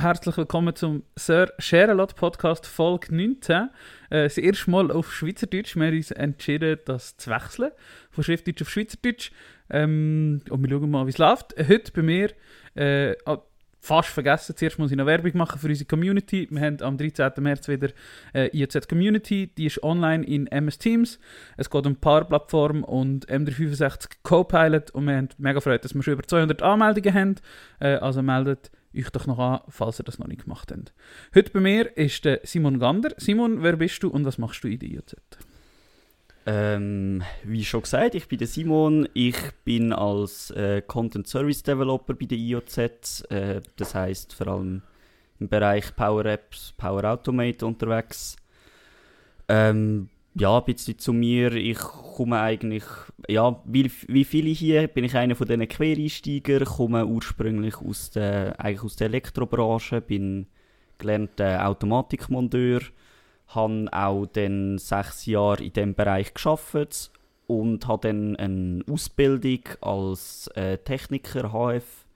herzlich willkommen zum Sir Share Podcast Folge 19. Äh, das erste Mal auf Schweizerdeutsch. Wir haben uns entschieden, das zu wechseln, von Schriftdeutsch auf Schweizerdeutsch. Ähm, und wir schauen mal, wie es läuft. Heute bei mir, äh, fast vergessen, zuerst muss ich noch Werbung machen für unsere Community. Wir haben am 13. März wieder äh, IOZ Community, die ist online in MS Teams. Es geht um Power-Plattform und M365 Copilot und wir haben mega Freude, dass wir schon über 200 Anmeldungen haben. Äh, also meldet euch doch noch an, falls ihr das noch nicht gemacht habt. Heute bei mir ist der Simon Gander. Simon, wer bist du und was machst du in der IOZ? Ähm, wie schon gesagt, ich bin der Simon. Ich bin als äh, Content Service Developer bei der IOZ. Äh, das heißt vor allem im Bereich Power Apps, Power Automate unterwegs. Ähm, ja, ein bisschen zu mir. Ich komme eigentlich, ja, wie, wie viele hier, bin ich einer von diesen Quereinsteiger, komme ursprünglich aus der, eigentlich aus der Elektrobranche, bin gelernter Automatikmonteur habe auch dann sechs Jahre in diesem Bereich geschafft und habe dann eine Ausbildung als äh, Techniker HF,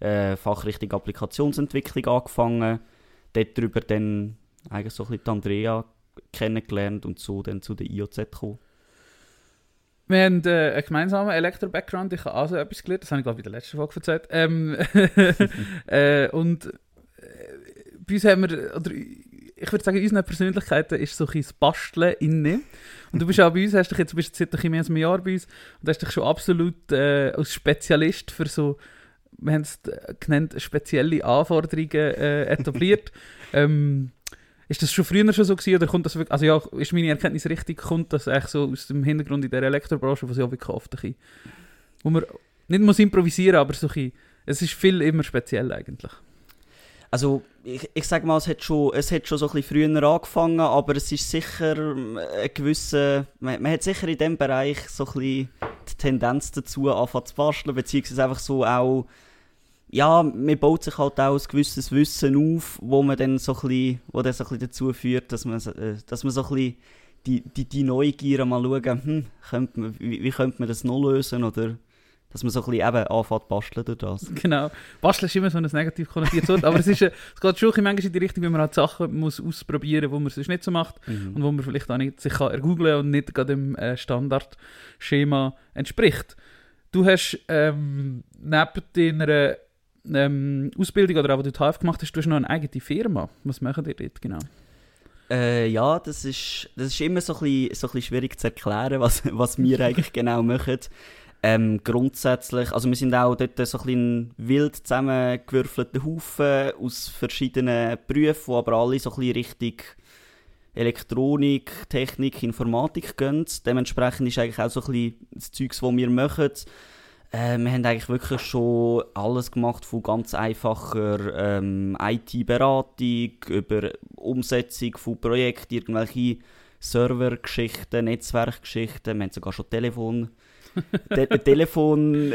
äh, Fachrichtung Applikationsentwicklung angefangen. Dort darüber dann eigentlich so ein bisschen Andrea kennengelernt und so dann zu der IOZ gekommen. Wir haben äh, einen gemeinsamen Elektro-Background. Ich habe also etwas gelernt, das habe ich glaube ich in der letzten Folge erzählt. Ähm, äh, und äh, bei uns haben wir, oder ich würde sagen, in unseren Persönlichkeiten ist so ein das Basteln inne. Und du bist auch bei uns, hast dich jetzt, bist jetzt seit ein mehr als einem Jahr bei uns und hast dich schon absolut äh, als Spezialist für so, wir haben es genannt, spezielle Anforderungen äh, etabliert. ähm, ist das schon früher schon so gewesen, oder kommt das wirklich, also ja, ist meine Erkenntnis richtig, kommt das eigentlich so aus dem Hintergrund in der Elektrobranche, was ja wirklich oft ein wo man nicht muss improvisieren, aber so ein es ist viel immer speziell eigentlich. Also ich, ich sage mal, es hat, schon, es hat schon so ein bisschen früher angefangen, aber es ist sicher ähm, ein gewisser, man, man hat sicher in diesem Bereich so ein bisschen die Tendenz dazu, anfangen zu basteln, beziehungsweise einfach so auch, ja, man baut sich halt auch ein gewisses Wissen auf, wo man dann so ein bisschen, wo dann so ein bisschen dazu führt, dass man, äh, dass man so ein bisschen die, die, die Neugier mal schauen, hm, könnte man, wie, wie könnte man das noch lösen oder dass man so ein bisschen eben anfängt basteln durch das. Genau. Basteln ist immer so ein negativ konnotiertes Wort, aber es, ist, es geht schon manchmal in die Richtung, wenn man halt Sachen muss ausprobieren muss, die man sonst nicht so macht mhm. und wo man vielleicht auch nicht sich kann ergoogeln und nicht gerade dem äh, Standardschema entspricht. Du hast ähm, neben deiner ähm, Ausbildung oder auch, was du die HF gemacht hast, du hast noch eine eigene Firma. Was machen die dort genau? Äh, ja, das ist, das ist immer so ein, bisschen, so ein bisschen schwierig zu erklären, was, was wir eigentlich genau machen. Ähm, grundsätzlich, also wir sind auch dort so ein bisschen wild zusammengewürfelter Haufen aus verschiedenen Berufen, die aber alle so ein bisschen Richtung Elektronik, Technik, Informatik gehen. Dementsprechend ist eigentlich auch so ein bisschen das Zeugs, was wir machen. Äh, wir haben eigentlich wirklich schon alles gemacht, von ganz einfacher ähm, IT-Beratung über Umsetzung von Projekten, irgendwelche Servergeschichten, Netzwerkgeschichten, wir haben sogar schon Telefon Te Telefondienst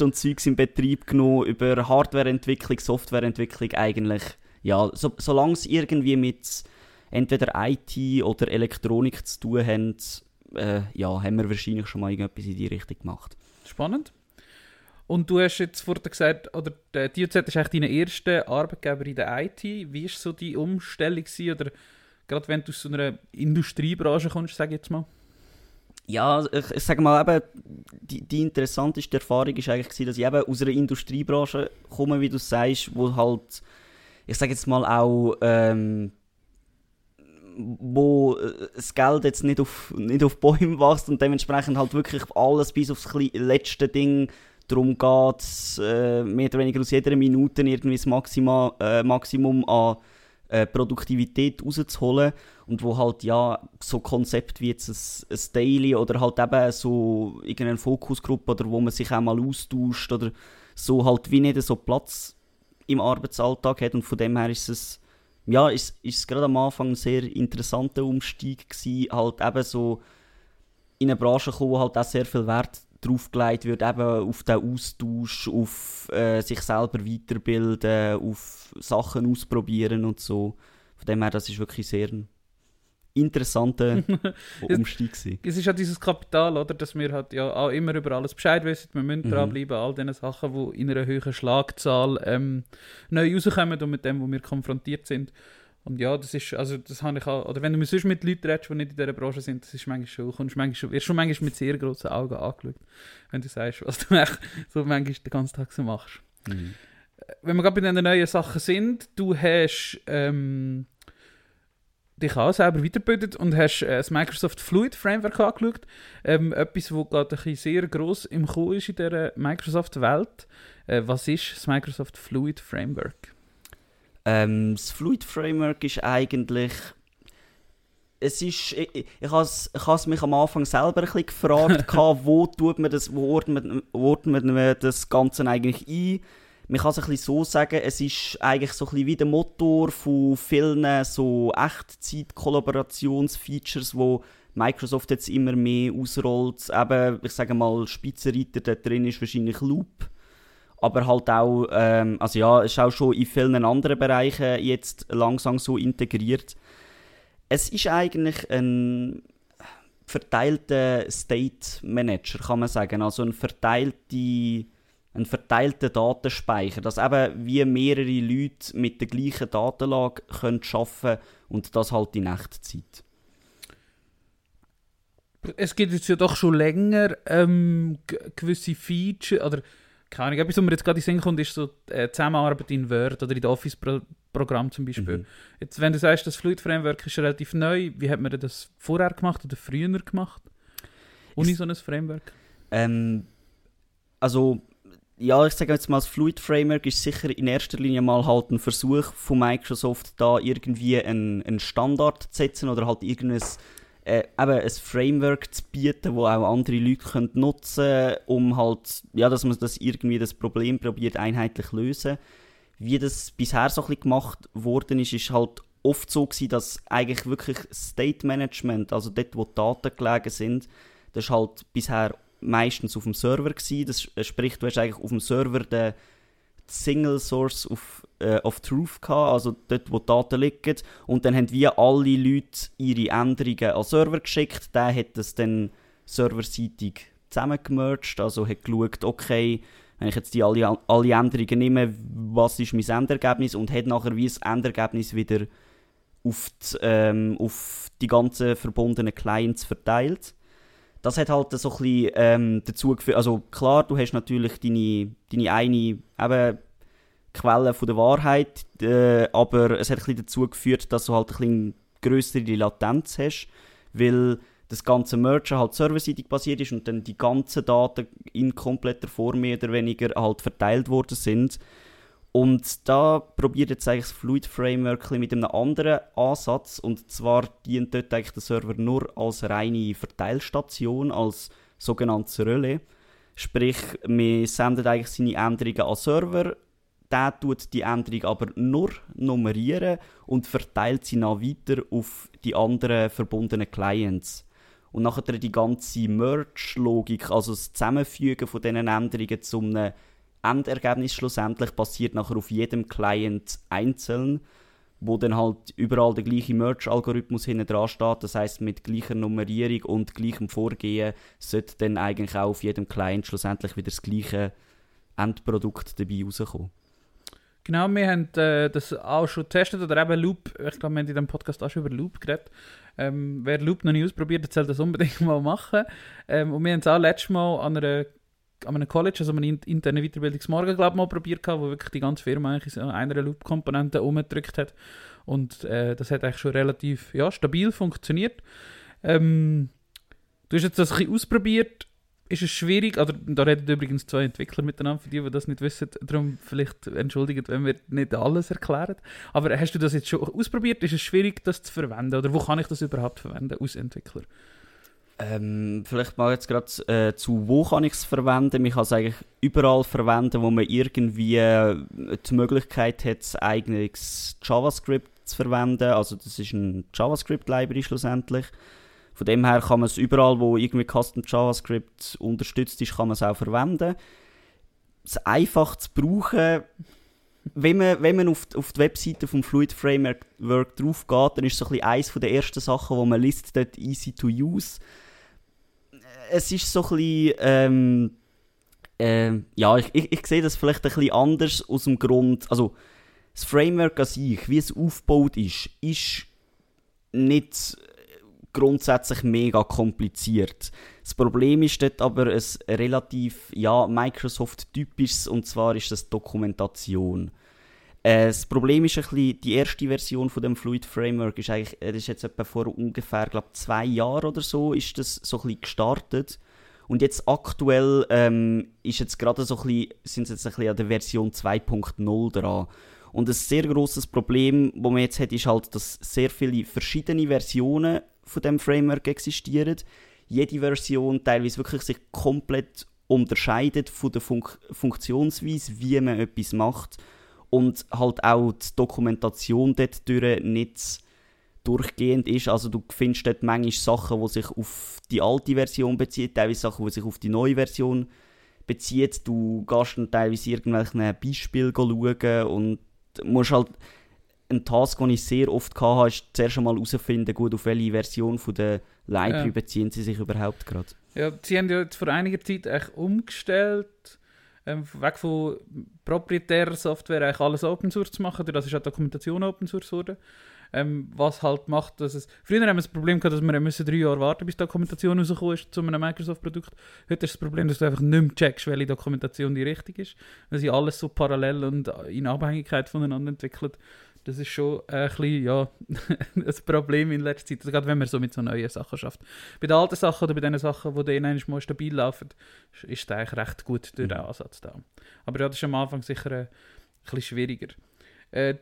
äh, und Zeugs in Betrieb genommen, über Hardwareentwicklung, Softwareentwicklung eigentlich. Ja, so, solange es irgendwie mit entweder IT oder Elektronik zu tun hat, äh, ja, haben wir wahrscheinlich schon mal irgendetwas in die Richtung gemacht. Spannend. Und du hast jetzt vorhin gesagt, oder die DOZ ist eigentlich dein erster Arbeitgeber in der IT. Wie war so die Umstellung? Gewesen, oder gerade wenn du aus so einer Industriebranche kommst, sage ich jetzt mal? ja, ich, ich sage mal eben, die, die interessanteste Erfahrung war eigentlich, dass ich eben aus einer Industriebranche komme, wie du sagst, wo halt, ich sage jetzt mal auch, ähm, wo äh, das Geld jetzt nicht auf, nicht auf Bäume wächst und dementsprechend halt wirklich alles bis aufs letzte Ding darum geht, äh, mehr oder weniger aus jeder Minute irgendwie das Maxima, äh, Maximum an äh, Produktivität rauszuholen und wo halt ja so Konzept wie jetzt ein, ein Daily oder halt eben so irgendeine Fokusgruppe oder wo man sich auch mal austauscht oder so halt wie nicht so Platz im Arbeitsalltag hat und von dem her ist es ja, ist, es gerade am Anfang ein sehr interessanter Umstieg gewesen, halt eben so in eine Branche kommen, halt auch sehr viel Wert drauf gelegt wird, eben auf den Austausch, auf äh, sich selber weiterbilden, auf Sachen ausprobieren und so. Von dem her, das ist wirklich sehr interessanter Umstieg gewesen. Es ist ja dieses Kapital, oder, dass wir halt ja auch immer über alles Bescheid wissen, wir müssen Mhm. dranbleiben, all diese Sachen, die in einer höheren Schlagzahl ähm, neu rauskommen und mit dem, wo wir konfrontiert sind. Und ja, das ist, also das habe ich auch, oder wenn du sonst mit Leuten redest, die nicht in dieser Branche sind, das ist manchmal schon, kommst manchmal wirst schon manchmal mit sehr grossen Augen angeschaut, wenn du sagst, was du so manchmal den ganzen Tag so machst. Mhm. Wenn wir gerade bei den neuen Sachen sind, du hast ähm, dich auch selber weitergebildet und hast äh, das Microsoft Fluid Framework angeschaut. Ähm, etwas, das gerade sehr gross im Kommen ist in dieser Microsoft-Welt. Äh, was ist das Microsoft Fluid Framework? Ähm, das Fluid Framework ist eigentlich. Es ist, ich, ich, habe mich am Anfang selber ein bisschen gefragt, wo, tut man das, wo ordnet man, wo ordnet man das Ganze eigentlich ein. Man kann es ein bisschen so sagen, es ist eigentlich so ein bisschen wie der Motor von vielen so Echtzeit-Kollaborationsfeatures, wo Microsoft jetzt immer mehr ausrollt. Eben, ich sage mal, Spitzenreiter da drin ist wahrscheinlich Loop aber halt auch, ähm, also ja, ist auch schon in vielen anderen Bereichen jetzt langsam so integriert. Es ist eigentlich ein verteilter State Manager, kann man sagen, also ein verteilter, ein verteilter Datenspeicher, dass eben wie mehrere Leute mit der gleichen Datenlage können arbeiten und das halt in Echtzeit. Es gibt jetzt ja doch schon länger ähm, gewisse Features, oder keine Ahnung, etwas, was mir jetzt gerade in Sinn kommt, ist so äh, Zusammenarbeit in Word oder in Office-Programm zum Beispiel. Mhm. Jetzt, wenn du sagst, das Fluid Framework ist relativ neu, wie hat man das vorher gemacht oder früher gemacht? Ohne Es- so ein Framework? Ähm, also, ja, ich sage jetzt mal, das Fluid Framework ist sicher in erster Linie mal halt ein Versuch von Microsoft, da irgendwie einen, einen Standard zu setzen oder halt irgendein äh, eben ein Framework zu bieten, wo auch andere Leute können nutzen um halt, ja, dass man das irgendwie das Problem probiert einheitlich lösen. Wie das bisher so ein bisschen gemacht worden ist, ist halt oft so gewesen, dass eigentlich wirklich State Management, also dort, wo Daten gelegen sind, das ist halt bisher meistens auf dem Server gewesen. Das äh, sprich, du hast eigentlich auf dem Server den Single Source of, äh, of Truth gehabt, also dort, wo die Daten liegen. Und dann haben wir alle Leute ihre Änderungen an den Server geschickt. Der hat das dann serverseitig zusammengemerged, also hat geschaut, okay, wenn ich jetzt die alle, alle Änderungen nehme, was ist mein Endergebnis und hat nachher wie das Endergebnis wieder auf die, ähm, auf die ganzen verbundenen Clients verteilt. Das hat halt so ein bisschen ähm, dazu geführt, also klar, du hast natürlich deine, deine eine eben, Quelle von der Wahrheit, äh, aber es hat ein bisschen dazu geführt, dass du halt ein bisschen größere Latenz hast, weil das ganze Mergen halt serverseitig basiert ist und dann die ganzen Daten in kompletter Form mehr oder weniger halt verteilt worden sind. Und da probiert jetzt eigentlich das Fluid Framework mit einem anderen Ansatz. Und zwar dient dort eigentlich der Server nur als reine Verteilstation, als sogenanntes Relais. Sprich, man sendet eigentlich seine Änderungen an den Server. Der tut die Änderung aber nur nummerieren und verteilt sie dann weiter auf die anderen verbundenen Clients. Und nachher die ganze Merge-Logik, also das Zusammenfügen von diesen Änderungen zu einem Endergebnis schlussendlich passiert nachher auf jedem Client einzeln, wo dann halt überall der gleiche Merge-Algorithmus hinten dran steht. Das heißt mit gleicher Nummerierung und gleichem Vorgehen sollte dann eigentlich auch auf jedem Client schlussendlich wieder das gleiche Endprodukt dabei rauskommen. Genau, wir haben äh, das auch schon getestet, oder eben Loop, ich glaube, wir haben in diesem Podcast auch schon über Loop geredet. Ähm, wer Loop noch nicht ausprobiert hat, soll das unbedingt mal machen. Ähm, und wir haben es auch letztes Mal an, einer, an einem College, also einem in- internen Weiterbildungsmorgen, glaube ich, mal probiert, wo wirklich die ganze Firma eigentlich in einer Loop-Komponente umgedrückt hat. Und äh, das hat eigentlich schon relativ ja, stabil funktioniert. Ähm, du hast jetzt das ein bisschen ausprobiert. Ist es schwierig, oder da reden übrigens zwei Entwickler miteinander, für die, die das nicht wissen, darum vielleicht entschuldigt, wenn wir nicht alles erklären. Aber hast du das jetzt schon ausprobiert? Ist es schwierig, das zu verwenden? Oder wo kann ich das überhaupt verwenden als Entwickler? Ähm, vielleicht mal jetzt gerade äh, zu, wo kann ich es verwenden? Ich kann es eigentlich überall verwenden, wo man irgendwie äh, die Möglichkeit hat, eigenes JavaScript zu verwenden. Also das ist ein JavaScript-Library schlussendlich. Von dem her kann man es überall, wo irgendwie Custom JavaScript unterstützt ist, kann man es auch verwenden. Es einfach zu brauchen, wenn man, wenn man auf, die, auf die Webseite vom Fluid Framework drauf geht, dann ist so ein bisschen eines der ersten Sachen, wo man liest, dort easy to use. Es ist so ein bisschen, ähm, ähm, ja, ich, ich, ich sehe das vielleicht ein bisschen anders aus dem Grund, also das Framework an sich, wie es aufgebaut ist, ist nicht grundsätzlich mega kompliziert. Das Problem ist dort aber ein relativ ja, Microsoft-typisches, und zwar ist das Dokumentation. Äh, das Problem ist ein bisschen, die erste Version von dem Fluid Framework ist eigentlich, das ist jetzt etwa vor ungefähr, glaube zwei Jahren oder so, ist das so ein bisschen gestartet. Und jetzt aktuell ähm, ist jetzt gerade so ein bisschen, sind sie jetzt ein bisschen an der Version 2.0 dran. Und ein sehr großes Problem, das man jetzt hat, ist halt, dass sehr viele verschiedene Versionen von dem Framework existieren. Jede Version teilweise wirklich sich komplett unterscheidet von der Fun Funktionsweise, wie man etwas macht und halt auch die Dokumentation dort nicht durchgehend ist. Also du findest dort manchmal Sachen, die sich auf die alte Version beziehen, teilweise Sachen, die sich auf die neue Version beziehen. Du gehst dann teilweise irgendwelche Beispiele schauen und musst halt ein Task, den ich sehr oft hatte, ist zuerst einmal herausfinden, gut, auf welche Version von der Library ja. beziehen sie sich überhaupt gerade. Ja, sie haben ja vor einiger Zeit echt umgestellt, ähm, weg von proprietärer Software eigentlich alles Open Source zu machen, das ist auch Dokumentation Open Source wurde. Ähm, was halt macht, dass es... Früher haben wir das Problem gehabt, dass wir müssen drei Jahre warten bis die Dokumentation rausgekommen ist zu einem Microsoft-Produkt. Heute ist das Problem, dass du einfach nicht mehr checkst, welche Dokumentation die richtig ist, weil sie alles so parallel und in Abhängigkeit voneinander entwickelt. Das ist schon ein bisschen, ja, ein Problem in letzter Zeit, also gerade wenn man so mit so neuen Sachen schafft. Bei den alten Sachen oder bei den Sachen, die dann mal stabil laufen, ist es eigentlich recht gut durch den mhm. Ansatz da. Aber ja, das ist am Anfang sicher ein, ein bisschen schwieriger. Äh,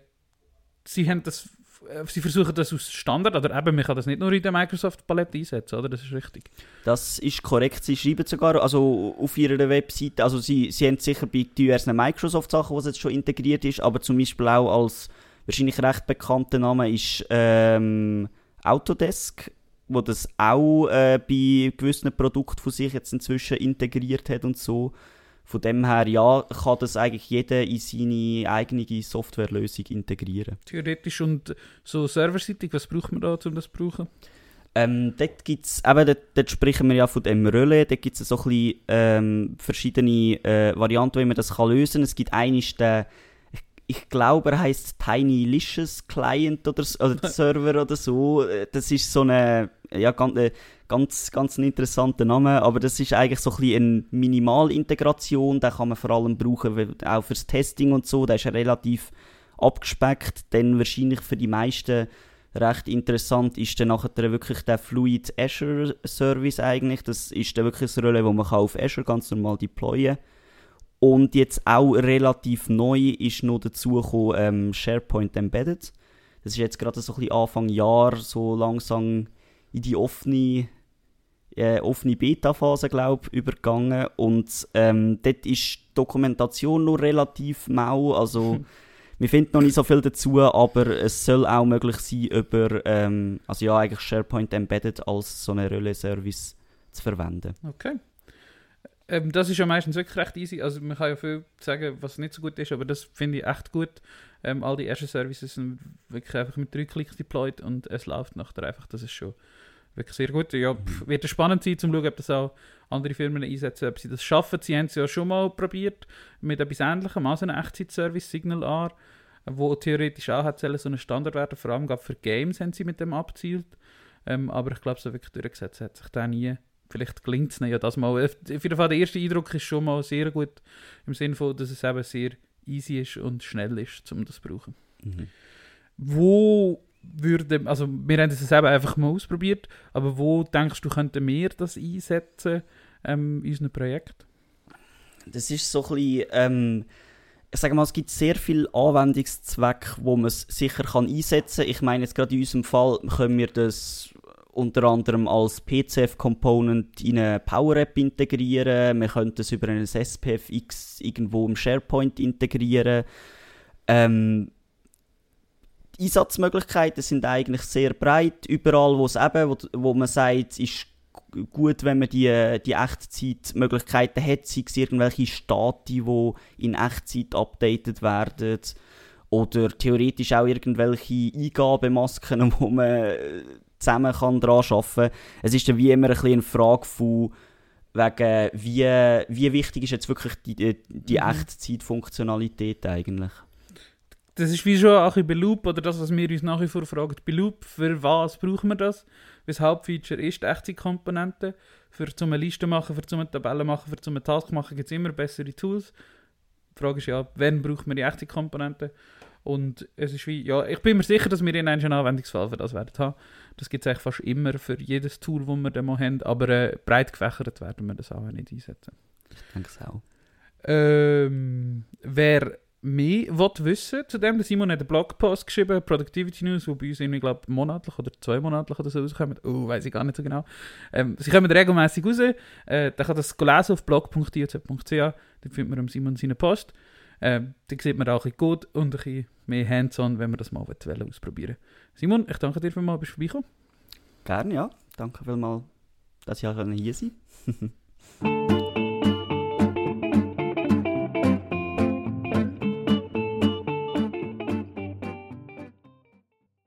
sie haben das äh, sie versuchen das aus Standard, oder eben, man kann das nicht nur in der Microsoft-Palette einsetzen, oder? Das ist richtig. Das ist korrekt. Sie schreiben sogar, also auf ihrer Webseite, also sie, sie haben sicher bei diversen Microsoft-Sachen, was jetzt schon integriert ist, aber zum Beispiel auch als wahrscheinlich recht bekannter Name ist ähm, Autodesk, wo das auch äh, bei gewissen Produkten von sich jetzt inzwischen integriert hat und so. Von dem her, ja, kann das eigentlich jeder in seine eigene Softwarelösung integrieren. Theoretisch und so serverseitig, was braucht man da, um das zu brauchen? Ähm, dort gibt's, eben, dort, dort, sprechen wir ja von dem Relais, dort gibt es so ein bisschen, ähm, verschiedene äh, Varianten, wie man das kann lösen kann. Es gibt einen, der ich glaube, er heißt Tiny Licious Client oder, oder Server oder so. Das ist so eine, ja, ganz, äh, ganz, ganz ein interessanter Name, aber das ist eigentlich so ein bisschen eine Minimalintegration. Den kann man vor allem brauchen, auch fürs Testing und so. Der ist relativ abgespeckt, denn wahrscheinlich für die meisten recht interessant ist dann nachher wirklich der Fluid Azure Service eigentlich. Das ist dann wirklich eine Rolle, wo man auf Azure ganz normal deployen kann und jetzt auch relativ neu ist noch dazu gekommen, ähm, SharePoint Embedded. Das ist jetzt gerade so ein bisschen Anfang Jahr so langsam in die offene, äh, offene Beta-Phase, glaube übergegangen. Und ähm, dort ist die Dokumentation noch relativ mau. Also, wir finden noch nicht so viel dazu, aber es soll auch möglich sein, über, ähm, also ja, eigentlich SharePoint Embedded als so eine Relais-Service zu verwenden. Okay. Ähm, das ist ja meistens wirklich recht easy. Also man kann ja viel sagen, was nicht so gut ist, aber das finde ich echt gut. Ähm, all die ersten Services sind wirklich einfach mit drei Klicks deployed und es läuft nachher einfach. Das ist schon wirklich sehr gut. Ja, pff, wird es spannend sein, zum schauen, ob das auch andere Firmen einsetzen, ob sie das schaffen. Sie haben es ja schon mal probiert mit etwas Ähnlichem, also einem Echtzeit-Service, Signal R, wo theoretisch auch hat so eine Standard werden. Vor allem für Games haben sie mit dem abzielt. Ähm, aber ich glaube, so wirklich durchgesetzt hat sich da nie vielleicht gelingt es ja das mal. Auf jeden Fall, der erste Eindruck ist schon mal sehr gut, im Sinne von, dass es eben sehr easy ist und schnell ist, um das zu brauchen. Mhm. Wo würde, also wir haben es eben einfach mal ausprobiert, aber wo denkst du, könnten wir das einsetzen ähm, in unserem Projekt? Das ist so ein bisschen, ähm, ich sage mal, es gibt sehr viele Anwendungszwecke, wo man es sicher kann einsetzen kann. Ich meine, jetzt gerade in unserem Fall können wir das unter anderem als PCF-Component in eine Power-App integrieren. Wir können es über ein SPFX irgendwo im SharePoint integrieren. Ähm, die Einsatzmöglichkeiten sind eigentlich sehr breit. Überall, wo es eben, wo, wo man sagt, ist gut, wenn man die, die Echtzeitmöglichkeiten hat, sei es irgendwelche Stati, die in Echtzeit updated werden oder theoretisch auch irgendwelche Eingabemasken, wo man zusammen kann dran arbeiten kann. Es ist dann wie immer ein bisschen eine Frage von wegen, wie, wie wichtig ist jetzt wirklich die, die, die mhm. Echtzeitfunktionalität eigentlich? Das ist wie schon auch bei Loop, oder das, was wir uns nach wie vor fragen. Bei Loop, für was brauchen wir das? Das Hauptfeature ist die Echtzeitkomponente. Für zum eine Liste machen, für zum eine Tabelle machen, für zum eine Task machen gibt es immer bessere Tools. Die Frage ist ja, wann braucht man die echte Komponente? Und es ist wie, ja, ich bin mir sicher, dass wir in einen Anwendungsfall für das werden haben. Das gibt es eigentlich fast immer für jedes Tool, das wir dann haben, aber äh, breit gefächert werden wir das auch nicht einsetzen. Ich denke es auch. Ähm, wer mehr will wissen zu dem, Simon hat einen Blogpost geschrieben, Productivity News, wo bei uns irgendwie, glaube monatlich oder zweimonatlich oder so rauskommt. Oh, weiß ich gar nicht so genau. Ähm, sie kommen regelmäßig raus. Äh, da kann das lesen auf blog.ioz.ch. Da findet man Simon seinen Post. Ähm, da sieht man auch ein bisschen gut und ein bisschen mehr hands-on, wenn wir das mal ausprobieren Simon, ich danke dir vielmals, bist du vorbeigekommen. Gerne, ja. Danke vielmals, dass ich hier sein konnte.